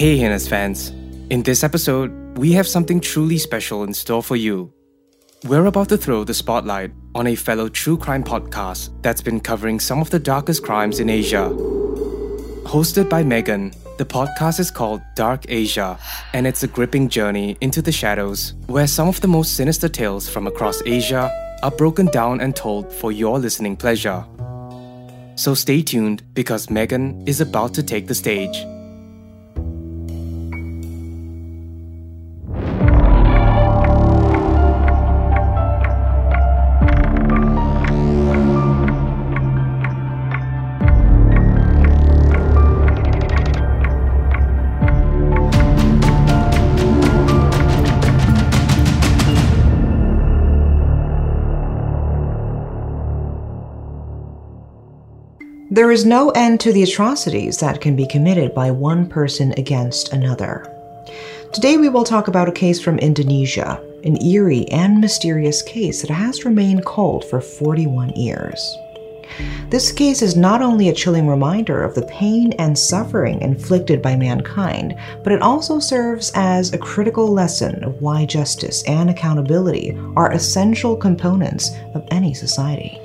Hey, Heinous fans. In this episode, we have something truly special in store for you. We're about to throw the spotlight on a fellow true crime podcast that's been covering some of the darkest crimes in Asia. Hosted by Megan, the podcast is called Dark Asia, and it's a gripping journey into the shadows where some of the most sinister tales from across Asia are broken down and told for your listening pleasure. So stay tuned because Megan is about to take the stage. There is no end to the atrocities that can be committed by one person against another. Today, we will talk about a case from Indonesia, an eerie and mysterious case that has remained cold for 41 years. This case is not only a chilling reminder of the pain and suffering inflicted by mankind, but it also serves as a critical lesson of why justice and accountability are essential components of any society.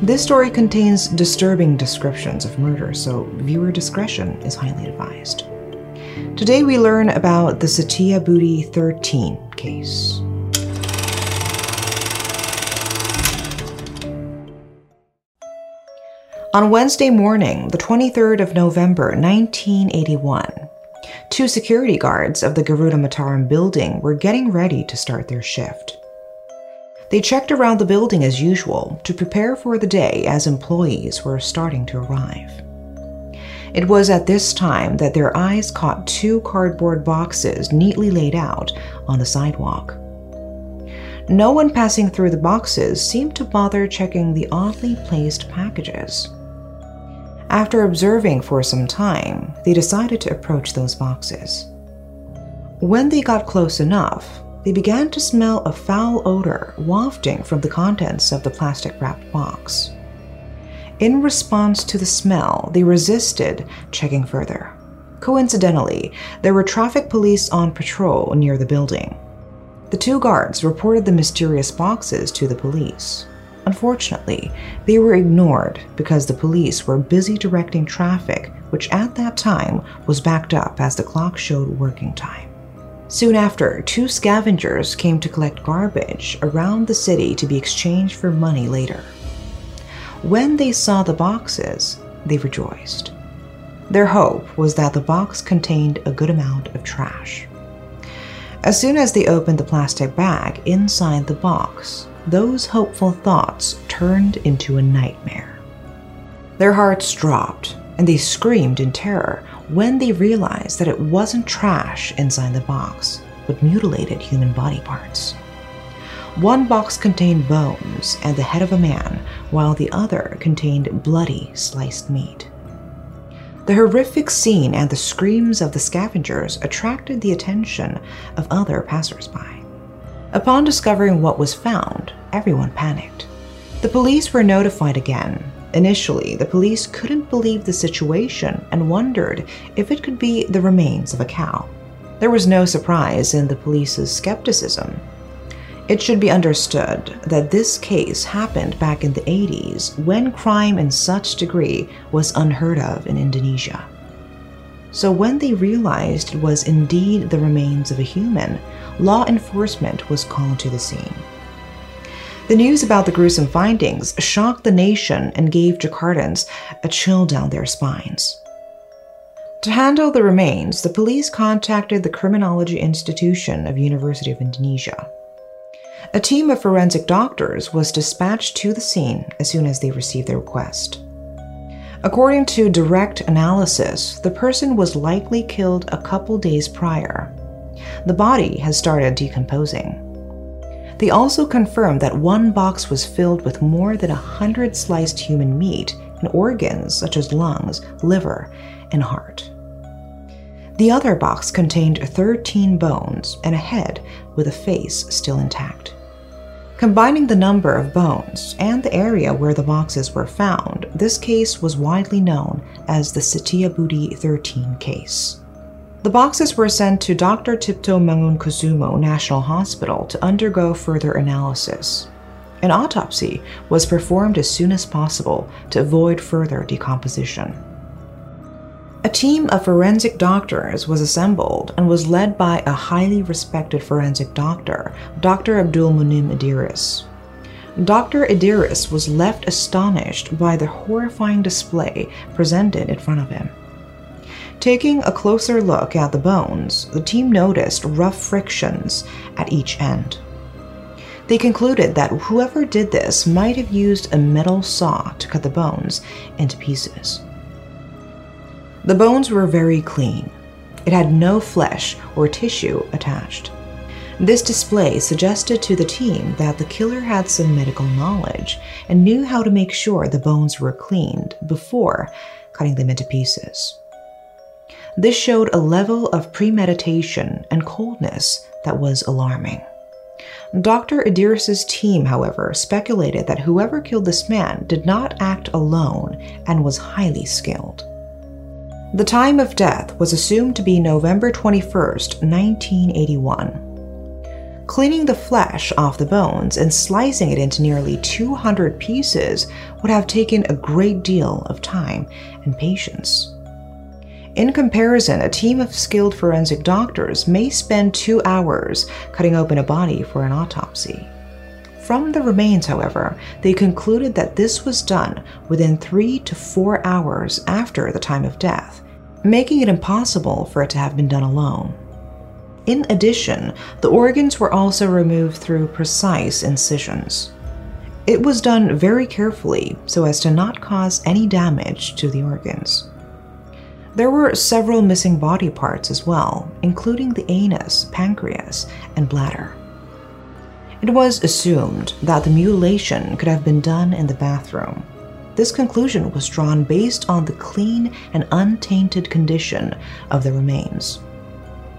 This story contains disturbing descriptions of murder, so viewer discretion is highly advised. Today we learn about the Setiabudi 13 case. On Wednesday morning, the 23rd of November 1981, two security guards of the Garuda Mataram building were getting ready to start their shift. They checked around the building as usual to prepare for the day as employees were starting to arrive. It was at this time that their eyes caught two cardboard boxes neatly laid out on the sidewalk. No one passing through the boxes seemed to bother checking the oddly placed packages. After observing for some time, they decided to approach those boxes. When they got close enough, they began to smell a foul odor wafting from the contents of the plastic wrapped box. In response to the smell, they resisted checking further. Coincidentally, there were traffic police on patrol near the building. The two guards reported the mysterious boxes to the police. Unfortunately, they were ignored because the police were busy directing traffic, which at that time was backed up as the clock showed working time. Soon after, two scavengers came to collect garbage around the city to be exchanged for money later. When they saw the boxes, they rejoiced. Their hope was that the box contained a good amount of trash. As soon as they opened the plastic bag inside the box, those hopeful thoughts turned into a nightmare. Their hearts dropped and they screamed in terror when they realized that it wasn't trash inside the box, but mutilated human body parts. One box contained bones and the head of a man, while the other contained bloody, sliced meat. The horrific scene and the screams of the scavengers attracted the attention of other passersby. Upon discovering what was found, everyone panicked. The police were notified again, Initially, the police couldn't believe the situation and wondered if it could be the remains of a cow. There was no surprise in the police's skepticism. It should be understood that this case happened back in the 80s when crime in such degree was unheard of in Indonesia. So, when they realized it was indeed the remains of a human, law enforcement was called to the scene. The news about the gruesome findings shocked the nation and gave Jakartans a chill down their spines. To handle the remains, the police contacted the Criminology Institution of University of Indonesia. A team of forensic doctors was dispatched to the scene as soon as they received the request. According to direct analysis, the person was likely killed a couple days prior. The body has started decomposing. They also confirmed that one box was filled with more than a hundred sliced human meat and organs such as lungs, liver, and heart. The other box contained 13 bones and a head with a face still intact. Combining the number of bones and the area where the boxes were found, this case was widely known as the Setiabudi 13 case. The boxes were sent to Dr. Cipto Mangunkusumo National Hospital to undergo further analysis. An autopsy was performed as soon as possible to avoid further decomposition. A team of forensic doctors was assembled and was led by a highly respected forensic doctor, Dr. Abdul Munim Idries. Dr. Idries was left astonished by the horrifying display presented in front of him. Taking a closer look at the bones, the team noticed rough frictions at each end. They concluded that whoever did this might have used a metal saw to cut the bones into pieces. The bones were very clean. It had no flesh or tissue attached. This display suggested to the team that the killer had some medical knowledge and knew how to make sure the bones were cleaned before cutting them into pieces. This showed a level of premeditation and coldness that was alarming. Dr. Idries's team, however, speculated that whoever killed this man did not act alone and was highly skilled. The time of death was assumed to be November 21, 1981. Cleaning the flesh off the bones and slicing it into nearly 200 pieces would have taken a great deal of time and patience. In comparison, a team of skilled forensic doctors may spend two hours cutting open a body for an autopsy. From the remains, however, they concluded that this was done within three to four hours after the time of death, making it impossible for it to have been done alone. In addition, the organs were also removed through precise incisions. It was done very carefully so as to not cause any damage to the organs. There were several missing body parts as well, including the anus, pancreas, and bladder. It was assumed that the mutilation could have been done in the bathroom. This conclusion was drawn based on the clean and untainted condition of the remains.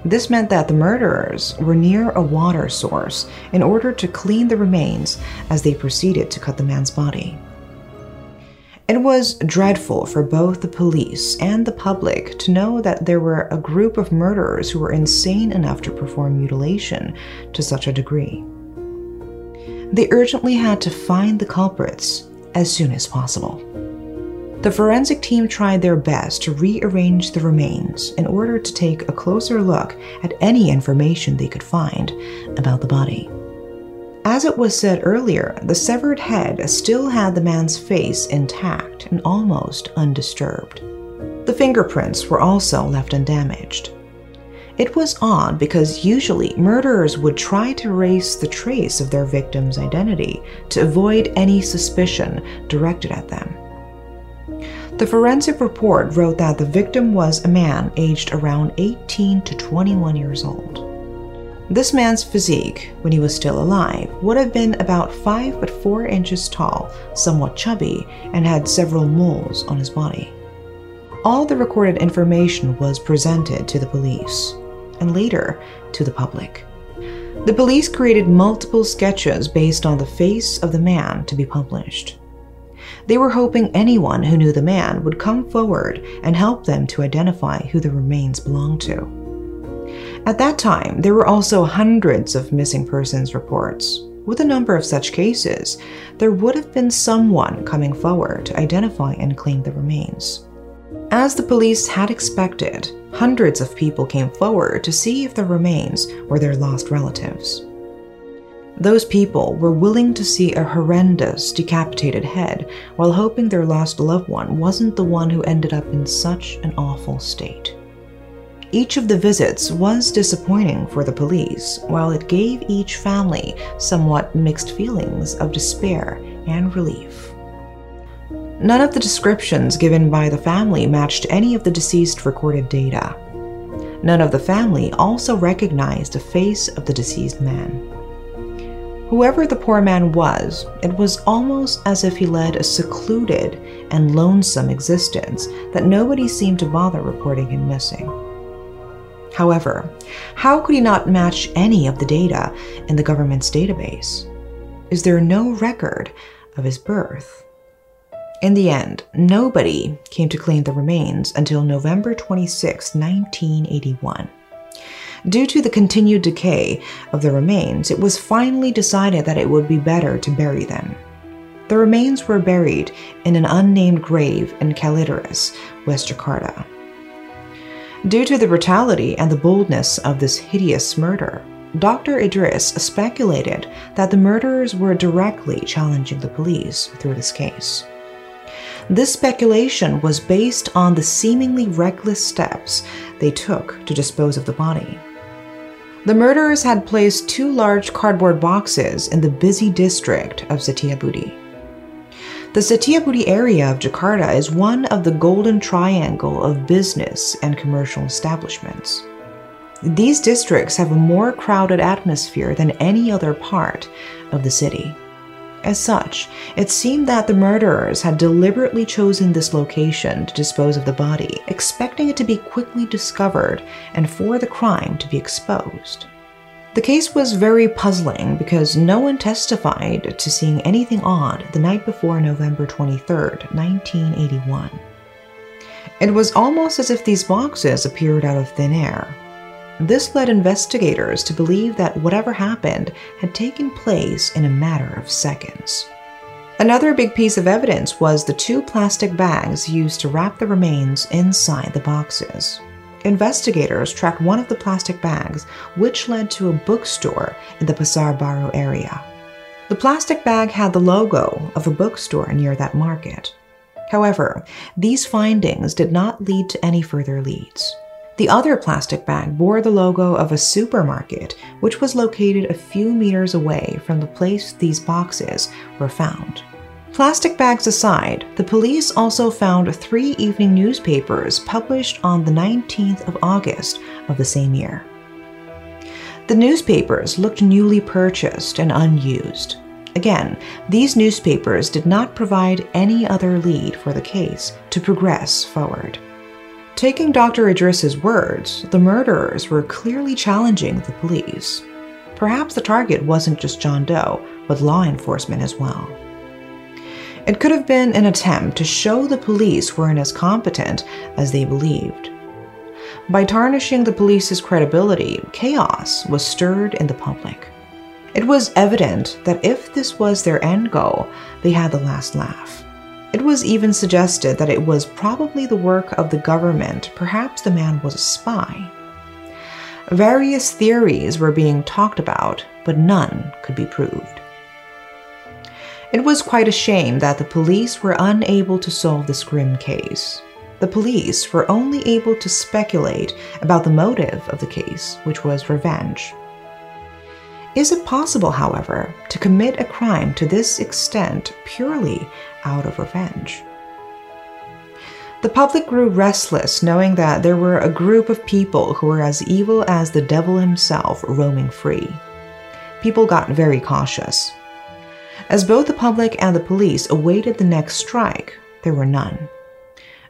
This meant that the murderers were near a water source in order to clean the remains as they proceeded to cut the man's body. It was dreadful for both the police and the public to know that there were a group of murderers who were insane enough to perform mutilation to such a degree. They urgently had to find the culprits as soon as possible. The forensic team tried their best to rearrange the remains in order to take a closer look at any information they could find about the body. As it was said earlier, the severed head still had the man's face intact and almost undisturbed. The fingerprints were also left undamaged. It was odd because usually murderers would try to erase the trace of their victim's identity to avoid any suspicion directed at them. The forensic report wrote that the victim was a man aged around 18 to 21 years old. This man's physique, when he was still alive, would have been about 5 but 4 inches tall, somewhat chubby, and had several moles on his body. All the recorded information was presented to the police and later to the public. The police created multiple sketches based on the face of the man to be published. They were hoping anyone who knew the man would come forward and help them to identify who the remains belonged to. At that time, there were also hundreds of missing persons reports. With a number of such cases, there would have been someone coming forward to identify and claim the remains. As the police had expected, hundreds of people came forward to see if the remains were their lost relatives. Those people were willing to see a horrendous, decapitated head while hoping their lost loved one wasn't the one who ended up in such an awful state. Each of the visits was disappointing for the police, while it gave each family somewhat mixed feelings of despair and relief. None of the descriptions given by the family matched any of the deceased recorded data. None of the family also recognized the face of the deceased man. Whoever the poor man was, it was almost as if he led a secluded and lonesome existence that nobody seemed to bother reporting him missing. However, how could he not match any of the data in the government's database? Is there no record of his birth? In the end, nobody came to claim the remains until November 26, 1981. Due to the continued decay of the remains, it was finally decided that it would be better to bury them. The remains were buried in an unnamed grave in Kalideres, West Jakarta. Due to the brutality and the boldness of this hideous murder, Dr. Idries speculated that the murderers were directly challenging the police through this case. This speculation was based on the seemingly reckless steps they took to dispose of the body. The murderers had placed two large cardboard boxes in the busy district of Setiabudi. The Setiabudi area of Jakarta is one of the golden triangle of business and commercial establishments. These districts have a more crowded atmosphere than any other part of the city. As such, it seemed that the murderers had deliberately chosen this location to dispose of the body, expecting it to be quickly discovered and for the crime to be exposed. The case was very puzzling because no one testified to seeing anything odd the night before November 23, 1981. It was almost as if these boxes appeared out of thin air, this led investigators to believe that whatever happened had taken place in a matter of seconds. Another big piece of evidence was the two plastic bags used to wrap the remains inside the boxes. Investigators tracked one of the plastic bags, which led to a bookstore in the Pasar Baru area. The plastic bag had the logo of a bookstore near that market. However, these findings did not lead to any further leads. The other plastic bag bore the logo of a supermarket, which was located a few meters away from the place these boxes were found. Plastic bags aside, the police also found three evening newspapers published on the 19th of August of the same year. The newspapers looked newly purchased and unused. Again, these newspapers did not provide any other lead for the case to progress forward. Taking Dr. Idries's words, the murderers were clearly challenging the police. Perhaps the target wasn't just John Doe, but law enforcement as well. It could have been an attempt to show the police weren't as competent as they believed. By tarnishing the police's credibility, chaos was stirred in the public. It was evident that if this was their end goal, they had the last laugh. It was even suggested that it was probably the work of the government, perhaps the man was a spy. Various theories were being talked about, but none could be proved. It was quite a shame that the police were unable to solve this grim case. The police were only able to speculate about the motive of the case, which was revenge. Is it possible, however, to commit a crime to this extent purely out of revenge? The public grew restless knowing that there were a group of people who were as evil as the devil himself roaming free. People got very cautious. As both the public and the police awaited the next strike, there were none.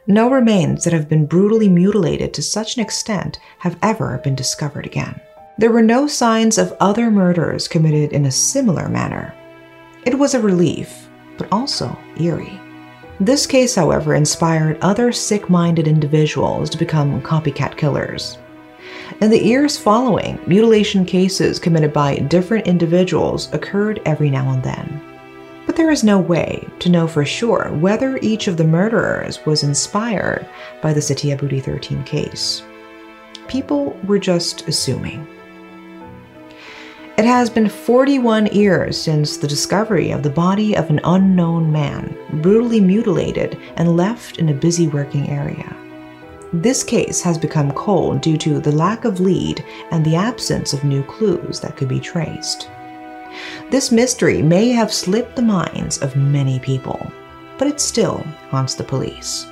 No remains that have been brutally mutilated to such an extent have ever been discovered again. There were no signs of other murders committed in a similar manner. It was a relief, but also eerie. This case, however, inspired other sick minded individuals to become copycat killers. In the years following, mutilation cases committed by different individuals occurred every now and then. There is no way to know for sure whether each of the murderers was inspired by the Setiabudi 13 case. People were just assuming. It has been 41 years since the discovery of the body of an unknown man, brutally mutilated and left in a busy working area. This case has become cold due to the lack of lead and the absence of new clues that could be traced. This mystery may have slipped the minds of many people, but it still haunts the police.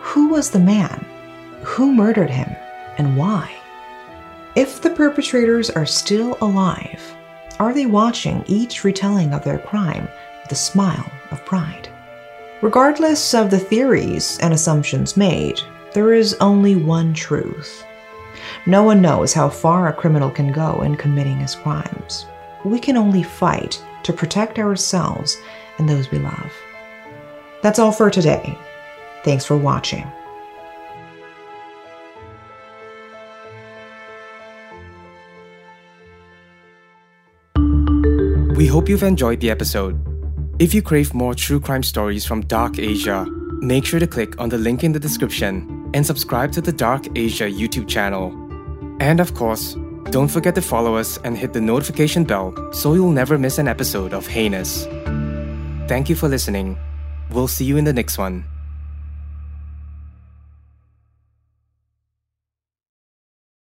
Who was the man? Who murdered him? And why? If the perpetrators are still alive, are they watching each retelling of their crime with a smile of pride? Regardless of the theories and assumptions made, there is only one truth. No one knows how far a criminal can go in committing his crimes. We can only fight to protect ourselves and those we love. That's all for today. Thanks for watching. We hope you've enjoyed the episode. If you crave more true crime stories from Dark Asia, make sure to click on the link in the description and subscribe to the Dark Asia YouTube channel. And of course, don't forget to follow us and hit the notification bell so you'll never miss an episode of Heinous. Thank you for listening. We'll see you in the next one.